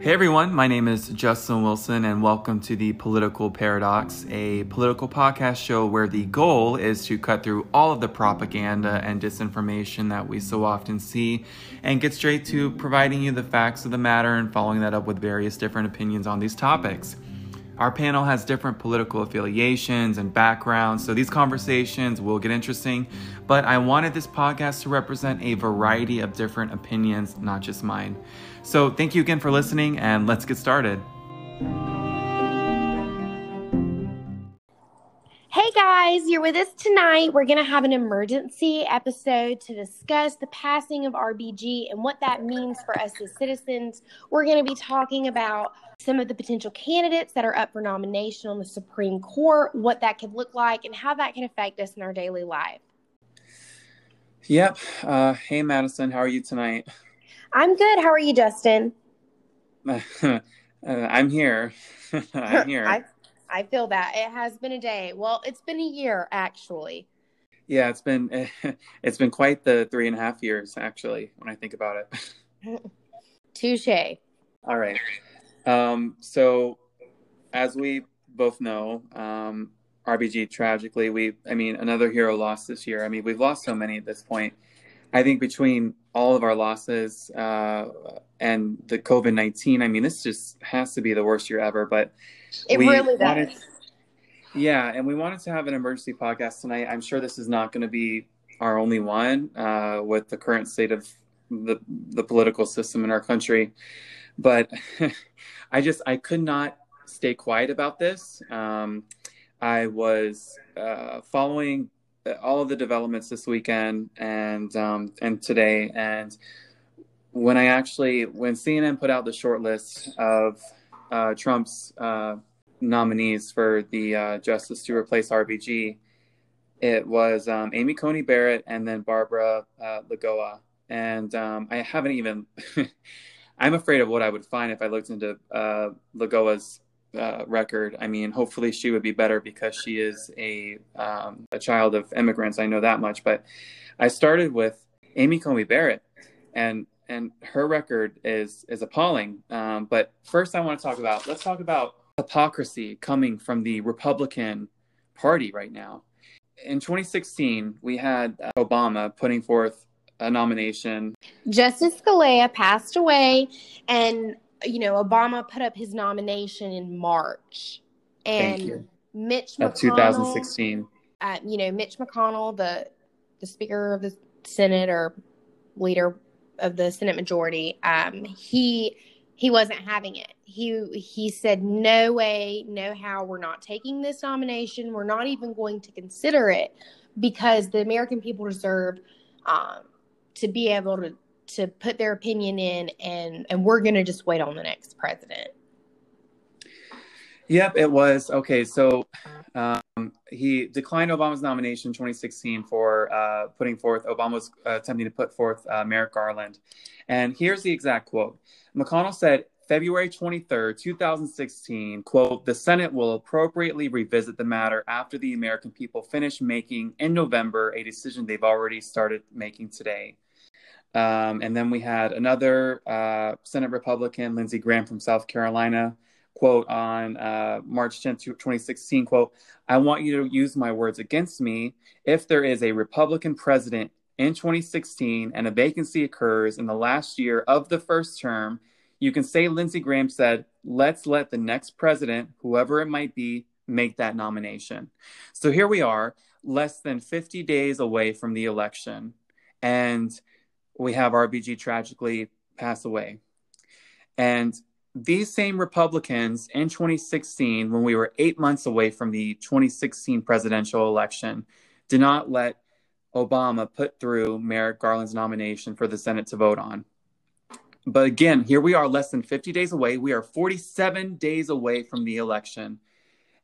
Hey everyone, my name is Justin Wilson, and welcome to the Political Paradox, a political podcast show where the goal is to cut through all of the propaganda and disinformation that we so often see and get straight to providing you the facts of the matter and following that up with various different opinions on these topics. Our panel has different political affiliations and backgrounds, so these conversations will get interesting. But I wanted this podcast to represent a variety of different opinions, not just mine. So thank you again for listening, and let's get started. Guys, you're with us tonight. We're going to have an emergency episode to discuss the passing of RBG and what that means for us as citizens. We're going to be talking about some of the potential candidates that are up for nomination on the Supreme Court, what that could look like, and how that can affect us in our daily life. Yep. Uh, hey, Madison, how are you tonight? I'm good. How are you, Justin? uh, I'm here. I'm here. I, I feel that it has been a day. Well, it's been a year actually. Yeah, it's been it's been quite the three and a half years actually when I think about it. Touche. All right. Um, so, as we both know, um, RBG tragically, we, I mean, another hero lost this year. I mean, we've lost so many at this point. I think between all of our losses uh, and the COVID 19, I mean, this just has to be the worst year ever. But it really does. yeah. And we wanted to have an emergency podcast tonight. I'm sure this is not going to be our only one uh, with the current state of the, the political system in our country. But I just I could not stay quiet about this. Um, I was uh, following all of the developments this weekend and um, and today, and when I actually when CNN put out the short list of uh, Trump's uh, nominees for the uh, justice to replace RBG, it was um, Amy Coney Barrett and then Barbara uh, Lagoa, and um, I haven't even. I'm afraid of what I would find if I looked into uh, Lagoa's uh, record. I mean, hopefully she would be better because she is a um, a child of immigrants. I know that much. But I started with Amy Coney Barrett, and and her record is is appalling. Um, but first, I want to talk about let's talk about hypocrisy coming from the Republican Party right now. In 2016, we had Obama putting forth a nomination. Justice Scalia passed away, and you know Obama put up his nomination in March, and Mitch McConnell, 2016. Uh, you know Mitch McConnell, the the Speaker of the Senate or leader of the Senate majority, um, he he wasn't having it. He he said, "No way, no how. We're not taking this nomination. We're not even going to consider it because the American people deserve." Um, to be able to to put their opinion in and and we're going to just wait on the next president. Yep it was. Okay so um, he declined obama's nomination in 2016 for uh, putting forth obama's uh, attempting to put forth uh, merrick garland. And here's the exact quote. Mcconnell said February 23rd, 2016, quote, the Senate will appropriately revisit the matter after the American people finish making in November a decision they've already started making today. Um, and then we had another uh, Senate Republican, Lindsey Graham from South Carolina, quote on uh, March 10th, 2016, quote, I want you to use my words against me if there is a Republican president in 2016 and a vacancy occurs in the last year of the first term, you can say Lindsey Graham said, let's let the next president, whoever it might be, make that nomination. So here we are, less than 50 days away from the election. And we have RBG tragically pass away. And these same Republicans in 2016, when we were eight months away from the 2016 presidential election, did not let Obama put through Merrick Garland's nomination for the Senate to vote on. But again, here we are less than 50 days away. We are 47 days away from the election.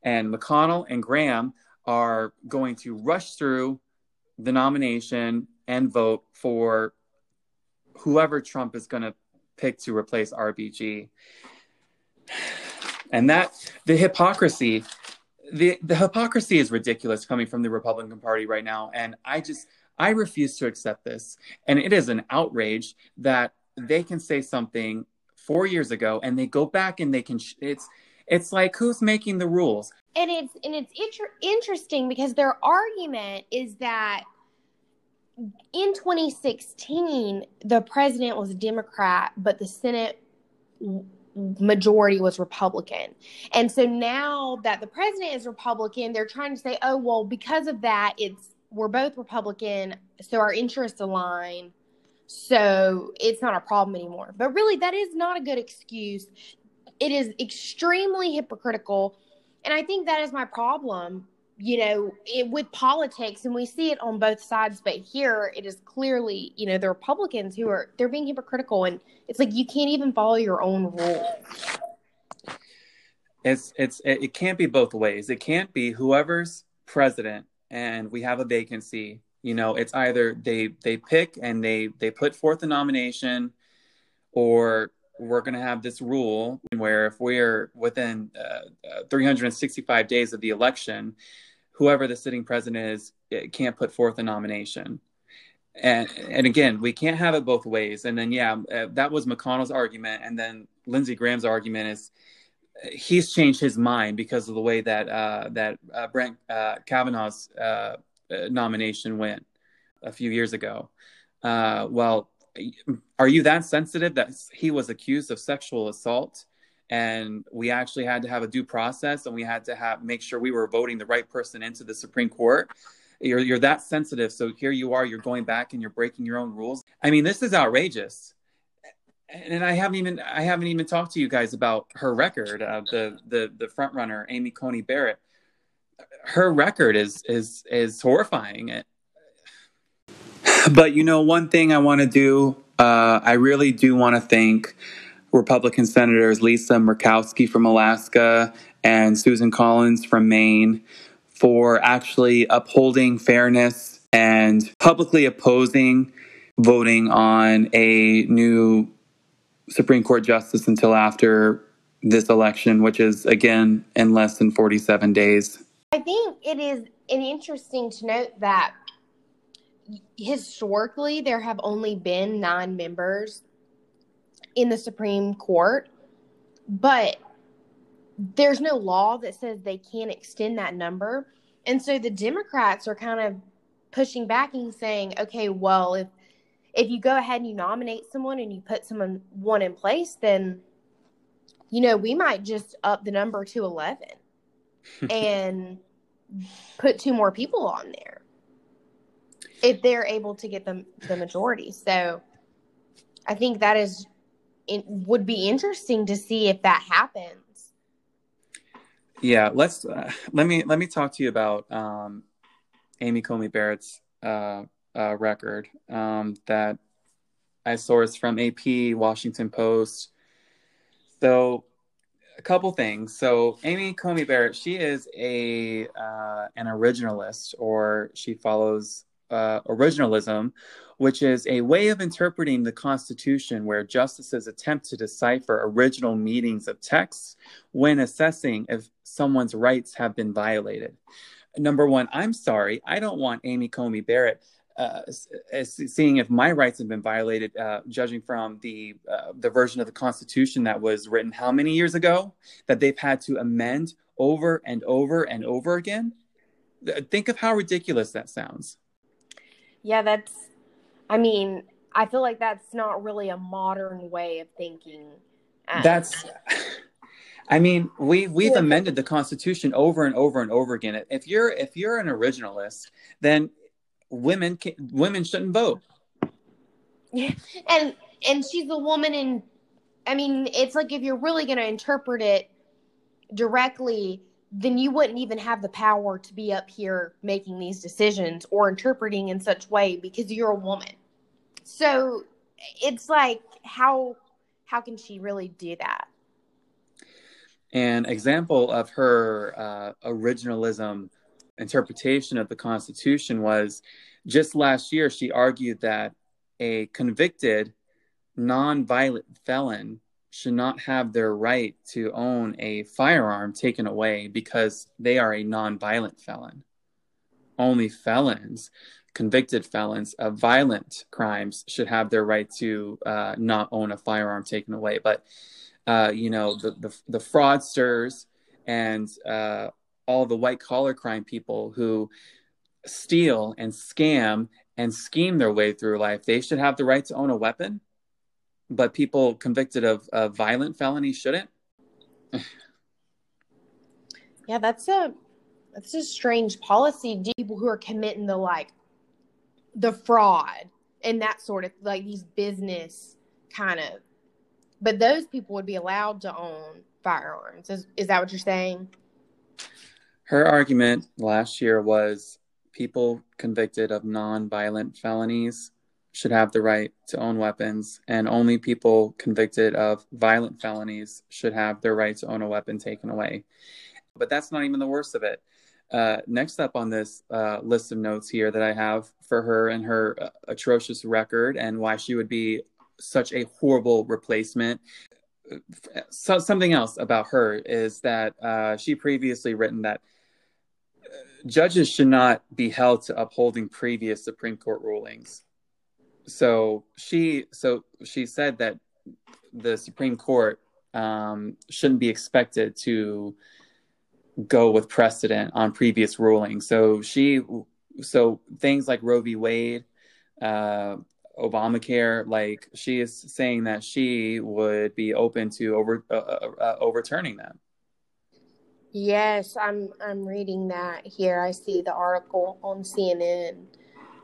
And McConnell and Graham are going to rush through the nomination and vote for whoever Trump is going to pick to replace RBG. And that the hypocrisy, the the hypocrisy is ridiculous coming from the Republican Party right now. And I just I refuse to accept this. And it is an outrage that they can say something four years ago, and they go back and they can. It's it's like who's making the rules? And it's and it's inter- interesting because their argument is that in 2016 the president was a Democrat, but the Senate majority was Republican. And so now that the president is Republican, they're trying to say, oh, well, because of that, it's we're both Republican, so our interests align. So it's not a problem anymore. But really, that is not a good excuse. It is extremely hypocritical. And I think that is my problem you know, it, with politics, and we see it on both sides, but here it is clearly, you know, the Republicans who are they're being hypocritical, and it's like you can't even follow your own rules. It's it's it can't be both ways. It can't be whoever's president and we have a vacancy. You know, it's either they they pick and they they put forth a nomination, or we're going to have this rule where if we're within uh, uh, 365 days of the election, whoever the sitting president is can't put forth a nomination. And and again, we can't have it both ways. And then yeah, uh, that was McConnell's argument, and then Lindsey Graham's argument is he's changed his mind because of the way that uh, that uh, Brett uh, Kavanaugh's uh, nomination went a few years ago. well, are you that sensitive that he was accused of sexual assault? and we actually had to have a due process and we had to have make sure we were voting the right person into the supreme court? You're, you're that sensitive so here you are you're going back and you're breaking your own rules. I mean this is outrageous. And i haven't even i haven't even talked to you guys about her record uh, the the the front runner amy coney barrett. Her record is is is horrifying but you know one thing i want to do uh, i really do want to thank Republican Senators Lisa Murkowski from Alaska and Susan Collins from Maine for actually upholding fairness and publicly opposing voting on a new Supreme Court justice until after this election, which is again in less than 47 days. I think it is interesting to note that historically there have only been nine members in the Supreme Court, but there's no law that says they can't extend that number. And so the Democrats are kind of pushing back and saying, okay, well, if if you go ahead and you nominate someone and you put someone one in place, then you know, we might just up the number to 11 and put two more people on there if they're able to get the the majority. So I think that is it would be interesting to see if that happens. Yeah, let's uh, let me let me talk to you about um, Amy Coney Barrett's uh, uh, record um, that I sourced from AP, Washington Post. So, a couple things. So, Amy Coney Barrett, she is a uh, an originalist, or she follows uh, originalism, which is a way of interpreting the Constitution where justices attempt to decipher original meanings of texts when assessing if someone's rights have been violated. Number one, I'm sorry, I don't want Amy Coney Barrett uh, seeing if my rights have been violated, uh, judging from the uh, the version of the Constitution that was written how many years ago that they've had to amend over and over and over again. Think of how ridiculous that sounds. Yeah, that's I mean, I feel like that's not really a modern way of thinking. That's I mean, we we've amended the Constitution over and over and over again. If you're if you're an originalist, then women can, women shouldn't vote. Yeah, and and she's a woman, and I mean, it's like if you're really going to interpret it directly, then you wouldn't even have the power to be up here making these decisions or interpreting in such way because you're a woman. So it's like how how can she really do that? An example of her uh, originalism interpretation of the Constitution was just last year. She argued that a convicted non-violent felon should not have their right to own a firearm taken away because they are a non-violent felon. Only felons convicted felons of violent crimes should have their right to uh, not own a firearm taken away. But uh, you know, the, the, the fraudsters and uh, all the white collar crime people who steal and scam and scheme their way through life, they should have the right to own a weapon. But people convicted of, violent felonies shouldn't. yeah, that's a that's a strange policy. People who are committing the like the fraud and that sort of like these business kind of but those people would be allowed to own firearms. Is, is that what you're saying? Her argument last year was people convicted of non-violent felonies should have the right to own weapons, and only people convicted of violent felonies should have their right to own a weapon taken away. But that's not even the worst of it. Uh, next up on this uh, list of notes here that I have for her and her uh, atrocious record and why she would be such a horrible replacement. So, something else about her is that uh, she previously written that uh, judges should not be held to upholding previous Supreme Court rulings. So she so she said that the Supreme Court um, shouldn't be expected to go with precedent on previous rulings. So she so things like Roe v. Wade, uh, Obamacare, like she is saying that she would be open to over uh, uh, uh, overturning them. Yes, I'm I'm reading that here. I see the article on CNN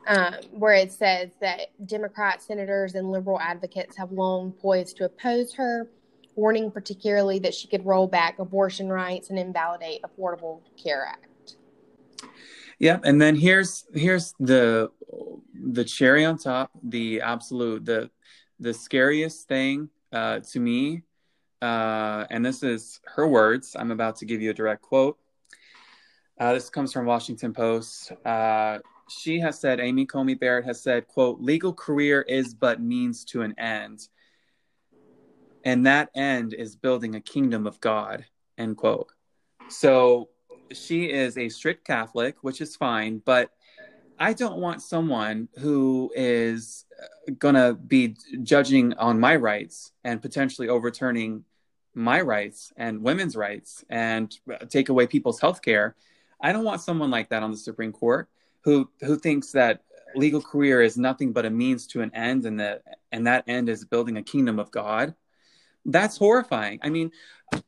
um, where it says that Democrat senators and liberal advocates have long poised to oppose her, warning particularly that she could roll back abortion rights and invalidate Affordable Care Act. Yeah, and then here's here's the the cherry on top, the absolute the the scariest thing uh, to me, uh, and this is her words. I'm about to give you a direct quote. Uh, this comes from Washington Post. Uh, she has said, Amy Coney Barrett has said, "quote Legal career is but means to an end, and that end is building a kingdom of God." End quote. So she is a strict Catholic, which is fine, but I don't want someone who is uh, going to be judging on my rights and potentially overturning my rights and women's rights and take away people's health care. I don't want someone like that on the Supreme Court who who thinks that legal career is nothing but a means to an end and that and that end is building a kingdom of God. That's horrifying. I mean,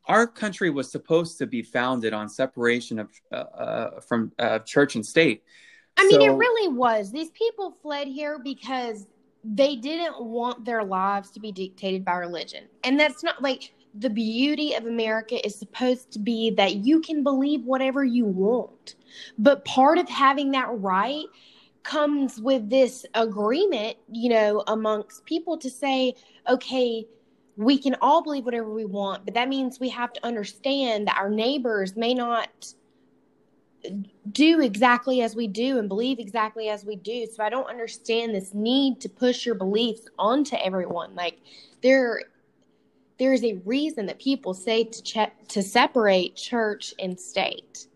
our country was supposed to be founded on separation of uh, uh, from uh, church and state. I mean, it really was. These people fled here because they didn't want their lives to be dictated by religion, and that's not like the beauty of America is supposed to be that you can believe whatever you want. But part of having that right comes with this agreement, you know, amongst people to say, okay, we can all believe whatever we want, but that means we have to understand that our neighbors may not do exactly as we do and believe exactly as we do. So I don't understand this need to push your beliefs onto everyone. Like there there is a reason that people say to check to separate church and state.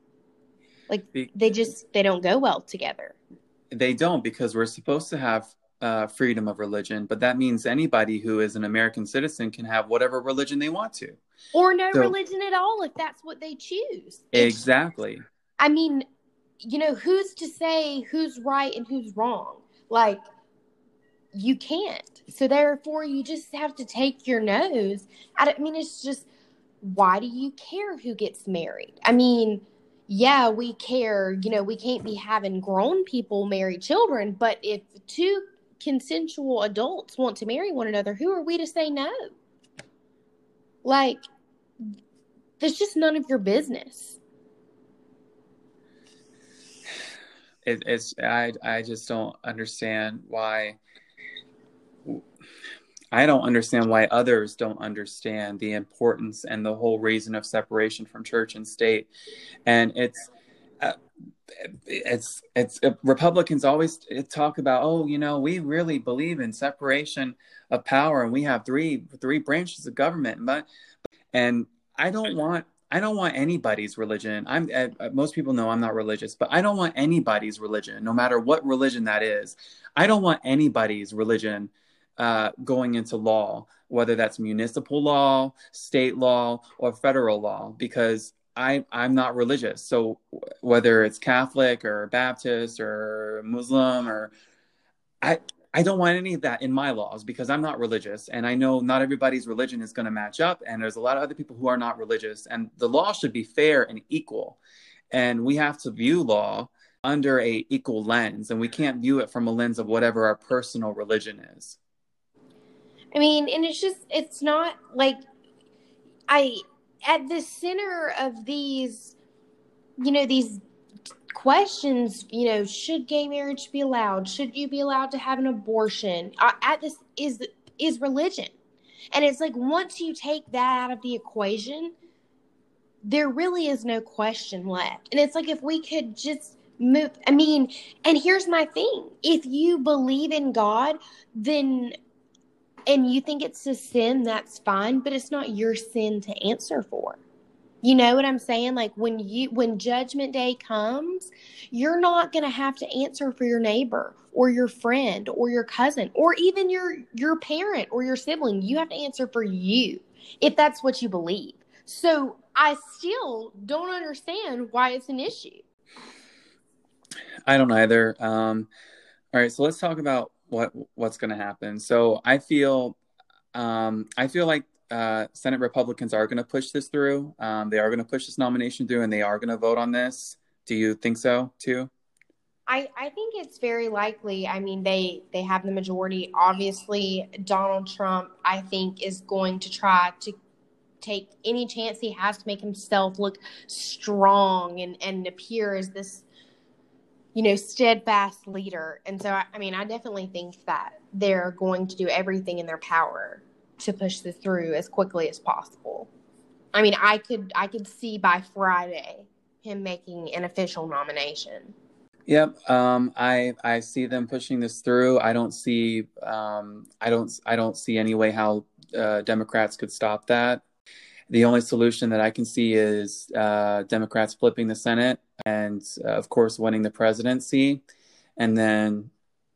Like they just they don't go well together. They don't because we're supposed to have uh, freedom of religion, but that means anybody who is an American citizen can have whatever religion they want to, or no so, religion at all if that's what they choose. Exactly. I mean, you know, who's to say who's right and who's wrong? Like, you can't. So therefore, you just have to take your nose. I mean, it's just why do you care who gets married? I mean, yeah, we care. You know, we can't be having grown people marry children, but if two consensual adults want to marry one another, who are we to say no? Like, there's just none of your business. It, it's I I just don't understand why. I don't understand why others don't understand the importance and the whole reason of separation from church and state, and it's. Uh, it's it's uh, Republicans always talk about oh you know we really believe in separation of power and we have three three branches of government but and I don't want I don't want anybody's religion. I'm uh, most people know I'm not religious, but I don't want anybody's religion, no matter what religion that is. I don't want anybody's religion uh, going into law, whether that's municipal law, state law, or federal law, because I I'm not religious. So whether it's Catholic or Baptist or Muslim or I I don't want any of that in my laws because I'm not religious. And I know not everybody's religion is going to match up. And there's a lot of other people who are not religious. And the law should be fair and equal. And we have to view law under a equal lens. And we can't view it from a lens of whatever our personal religion is. I mean, and it's just, it's not like I, at the center of these, you know, these questions, you know, should gay marriage be allowed? Should you be allowed to have an abortion? Uh, at this is is religion. And it's like once you take that out of the equation, there really is no question left. And it's like if we could just move I mean, and here's my thing. If you believe in God, then and you think it's a sin, that's fine, but it's not your sin to answer for. You know what I'm saying? Like when you when judgment day comes, you're not going to have to answer for your neighbor or your friend or your cousin or even your your parent or your sibling. You have to answer for you if that's what you believe. So I still don't understand why it's an issue. I don't either. Um, all right, so let's talk about what what's going to happen. So I feel um, I feel like uh, Senate Republicans are going to push this through. Um, they are going to push this nomination through, and they are going to vote on this. Do you think so too? I, I think it's very likely. I mean, they they have the majority. Obviously, Donald Trump, I think, is going to try to take any chance he has to make himself look strong and and appear as this, you know, steadfast leader. And so, I, I mean, I definitely think that they're going to do everything in their power to push this through as quickly as possible. I mean, I could I could see by Friday him making an official nomination. Yep, um, I I see them pushing this through. I don't see um, I don't I don't see any way how uh, Democrats could stop that. The only solution that I can see is uh, Democrats flipping the Senate and, uh, of course, winning the presidency, and then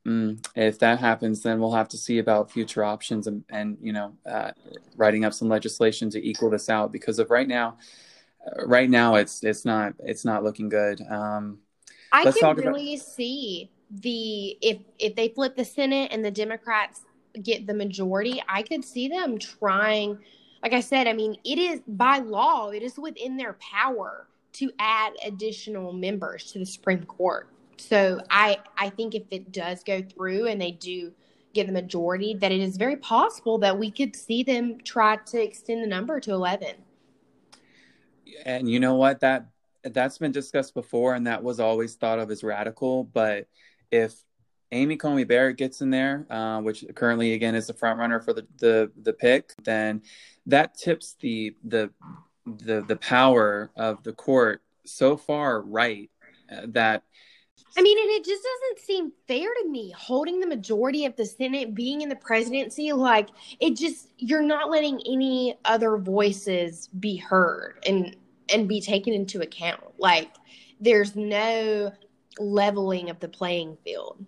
Mm, if that happens, then we'll have to see about future options and, and you know, uh, writing up some legislation to equal this out. Because of right now, uh, right now it's it's not it's not looking good. Um, I can really about- see the if if they flip the Senate and the Democrats get the majority, I could see them trying. Like I said, I mean, it is by law, it is within their power to add additional members to the Supreme Court. So I I think if it does go through and they do get the majority, that it is very possible that we could see them try to extend the number to eleven. And you know what that that's been discussed before, and that was always thought of as radical. But if Amy Coney Barrett gets in there, uh, which currently again is the front runner for the, the the pick, then that tips the the the the power of the court so far right uh, that I mean, and it just doesn't seem fair to me holding the majority of the Senate, being in the presidency. Like, it just, you're not letting any other voices be heard and, and be taken into account. Like, there's no leveling of the playing field.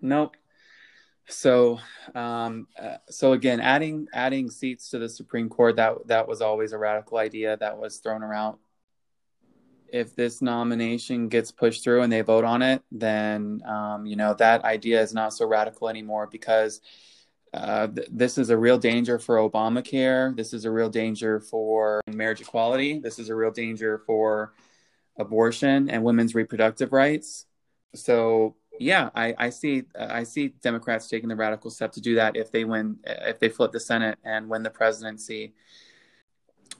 Nope. So, um, uh, so again, adding adding seats to the Supreme Court that that was always a radical idea that was thrown around if this nomination gets pushed through and they vote on it, then um, you know that idea is not so radical anymore because uh, th- this is a real danger for Obamacare. This is a real danger for marriage equality. This is a real danger for abortion and women's reproductive rights. So yeah, I, I see I see Democrats taking the radical step to do that if they win if they flip the Senate and win the presidency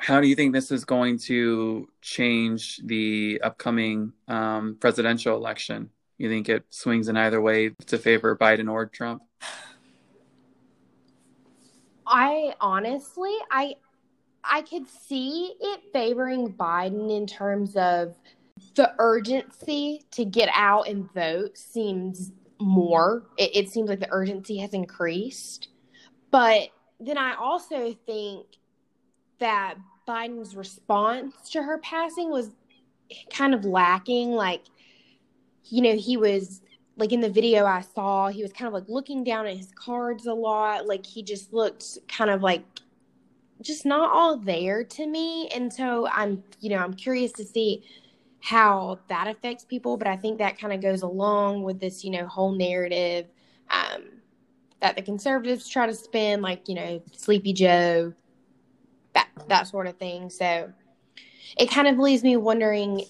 how do you think this is going to change the upcoming um, presidential election? You think it swings in either way to favor Biden or Trump? I honestly, I I could see it favoring Biden in terms of the urgency to get out and vote seems more. It, it seems like the urgency has increased, but then I also think that Biden's response to her passing was kind of lacking. Like, you know, he was like in the video I saw, he was kind of like looking down at his cards a lot. Like, he just looked kind of like just not all there to me. And so I'm, you know, I'm curious to see how that affects people. But I think that kind of goes along with this, you know, whole narrative um, that the conservatives try to spin, like, you know, Sleepy Joe, that, that sort of thing. So it kind of leaves me wondering,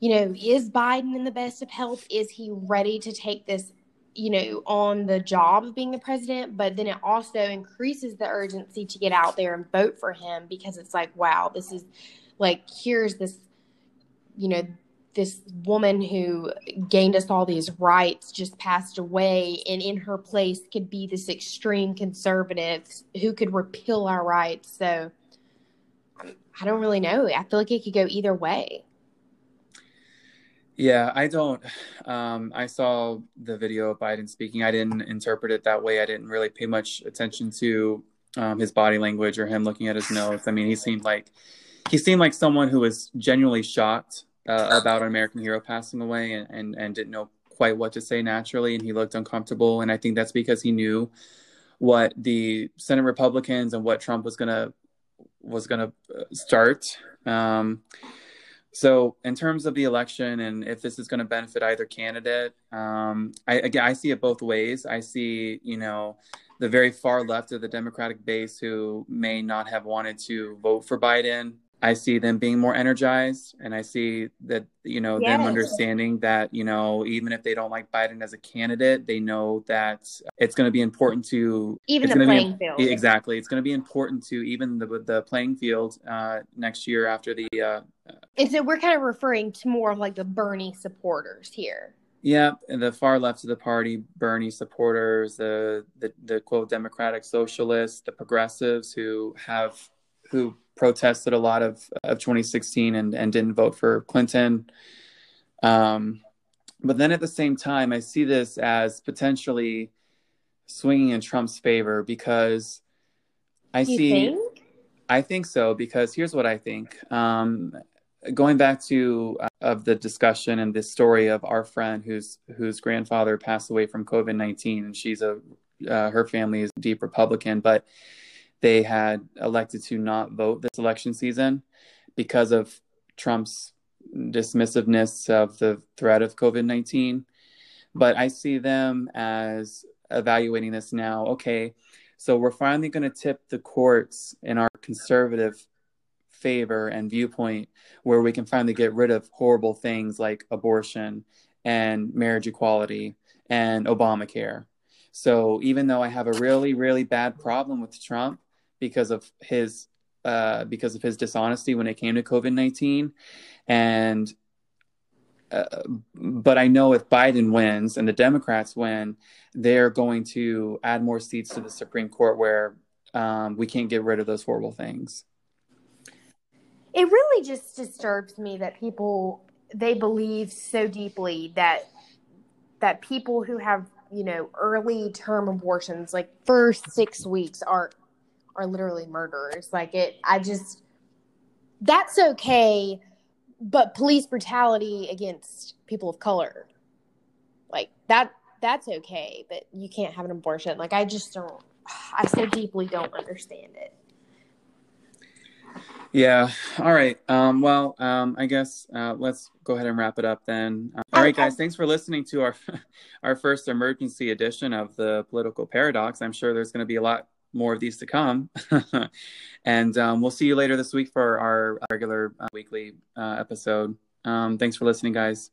you know, is Biden in the best of health? Is he ready to take this you know, on the job of being the president, but then it also increases the urgency to get out there and vote for him because it's like, wow, this is like, here's this, you know, this woman who gained us all these rights just passed away, and in her place could be this extreme conservative who could repeal our rights. So I don't really know. I feel like it could go either way. Yeah, I don't. Um, I saw the video of Biden speaking. I didn't interpret it that way. I didn't really pay much attention to um, his body language or him looking at his notes. I mean, he seemed like he seemed like someone who was genuinely shocked uh, about an American hero passing away and, and and didn't know quite what to say naturally, and he looked uncomfortable. And I think that's because he knew what the Senate Republicans and what Trump was gonna was gonna uh, start. Um, so, in terms of the election and if this is going to benefit either candidate, um, I, again, I see it both ways. I see, you know, the very far left of the Democratic base who may not have wanted to vote for Biden I see them being more energized and I see that, you know, yes. them understanding that, you know, even if they don't like Biden as a candidate, they know that it's going to be important to even the playing be, field. Exactly. It's going to be important to even the, the playing field uh, next year after the. Uh, and so we're kind of referring to more of like the Bernie supporters here. Yeah, the far left of the party, Bernie supporters, the, the the quote Democratic Socialists, the progressives who have who protested a lot of, of 2016 and, and didn't vote for Clinton. Um, but then at the same time, I see this as potentially swinging in Trump's favor because I you see. Think? I think so because here's what I think. Um, going back to uh, of the discussion and this story of our friend whose whose grandfather passed away from COVID nineteen, and she's a uh, her family is deep Republican, but they had elected to not vote this election season because of Trump's dismissiveness of the threat of COVID 19. But I see them as evaluating this now. Okay, so we're finally going to tip the courts in our conservative favor and viewpoint where we can finally get rid of horrible things like abortion and marriage equality and Obamacare. So even though I have a really, really bad problem with Trump, because of his uh, because of his dishonesty when it came to COVID nineteen, and uh, but I know if Biden wins and the Democrats win, they're going to add more seats to the Supreme Court where um, we can't get rid of those horrible things. It really just disturbs me that people they believe so deeply that that people who have you know early term abortions like first six weeks are are literally murderers. Like it, I just, that's okay, but police brutality against people of color, like that, that's okay, but you can't have an abortion. Like I just don't, I so deeply don't understand it. Yeah. All right. Um, well, um, I guess uh, let's go ahead and wrap it up then. Uh, all right, guys. Thanks for listening to our our first emergency edition of the Political Paradox. I'm sure there's going to be a lot more of these to come. and um, we'll see you later this week for our regular uh, weekly uh, episode. Um, thanks for listening, guys.